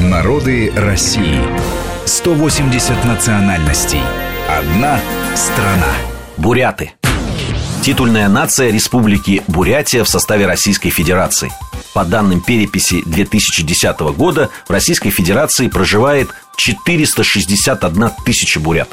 Народы России. 180 национальностей. Одна страна. Буряты. Титульная нация Республики Бурятия в составе Российской Федерации. По данным переписи 2010 года в Российской Федерации проживает 461 тысяча бурят.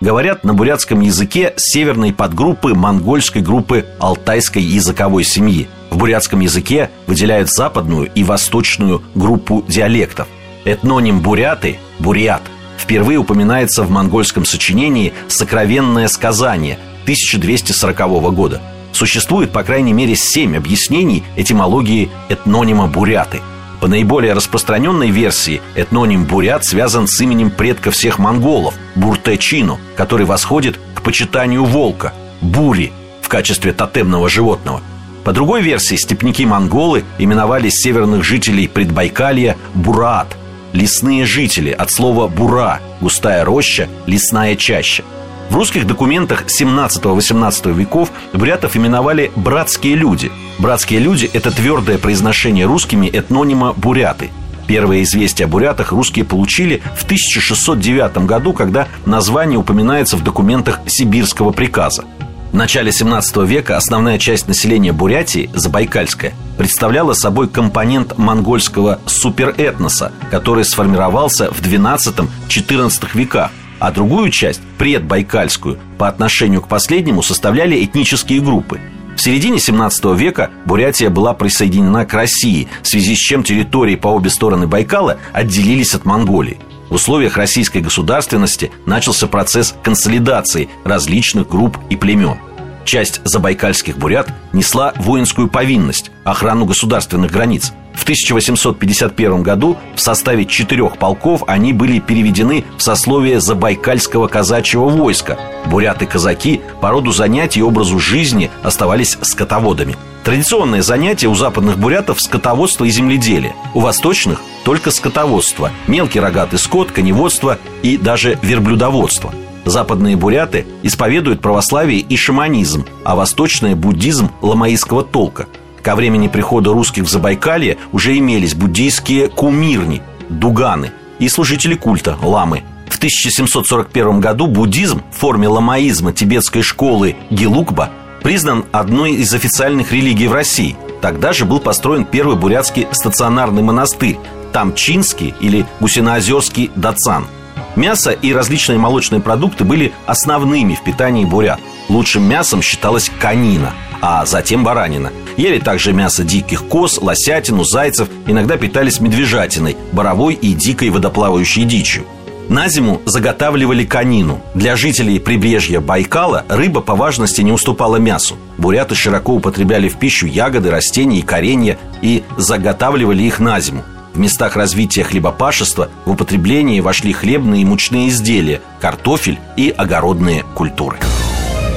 Говорят на бурятском языке северной подгруппы монгольской группы алтайской языковой семьи. В бурятском языке выделяют западную и восточную группу диалектов. Этноним буряты – бурят – впервые упоминается в монгольском сочинении «Сокровенное сказание» 1240 года. Существует, по крайней мере, семь объяснений этимологии этнонима буряты – по наиболее распространенной версии, этноним бурят связан с именем предка всех монголов – Буртечину, который восходит к почитанию волка – Бури в качестве тотемного животного. По другой версии, степняки-монголы именовали северных жителей Предбайкалья Бурат – лесные жители от слова «бура» – густая роща, лесная чаща – в русских документах 17-18 веков бурятов именовали «братские люди». «Братские люди» — это твердое произношение русскими этнонима «буряты». Первые известия о бурятах русские получили в 1609 году, когда название упоминается в документах Сибирского приказа. В начале 17 века основная часть населения Бурятии, Забайкальская, представляла собой компонент монгольского суперэтноса, который сформировался в 12-14 веках – а другую часть, предбайкальскую, по отношению к последнему составляли этнические группы. В середине 17 века Бурятия была присоединена к России, в связи с чем территории по обе стороны Байкала отделились от Монголии. В условиях российской государственности начался процесс консолидации различных групп и племен. Часть забайкальских бурят несла воинскую повинность, охрану государственных границ – в 1851 году в составе четырех полков они были переведены в сословие Забайкальского казачьего войска. Буряты-казаки по роду занятий и образу жизни оставались скотоводами. Традиционное занятие у западных бурятов – скотоводство и земледелие. У восточных – только скотоводство, мелкий рогатый скот, коневодство и даже верблюдоводство. Западные буряты исповедуют православие и шаманизм, а восточные – буддизм ламаистского толка – Ко времени прихода русских в Забайкалье уже имелись буддийские кумирни, дуганы и служители культа, ламы. В 1741 году буддизм в форме ламаизма тибетской школы Гелукба признан одной из официальных религий в России. Тогда же был построен первый бурятский стационарный монастырь Тамчинский или Гусиноозерский Дацан. Мясо и различные молочные продукты были основными в питании бурят. Лучшим мясом считалась канина, а затем баранина – Ели также мясо диких коз, лосятину, зайцев, иногда питались медвежатиной, боровой и дикой водоплавающей дичью. На зиму заготавливали конину. Для жителей прибрежья Байкала рыба по важности не уступала мясу. Буряты широко употребляли в пищу ягоды, растения и коренья и заготавливали их на зиму. В местах развития хлебопашества в употребление вошли хлебные и мучные изделия, картофель и огородные культуры.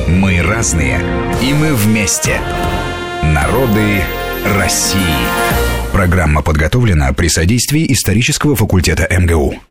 Мы разные, и мы вместе. Народы России. Программа подготовлена при содействии исторического факультета МГУ.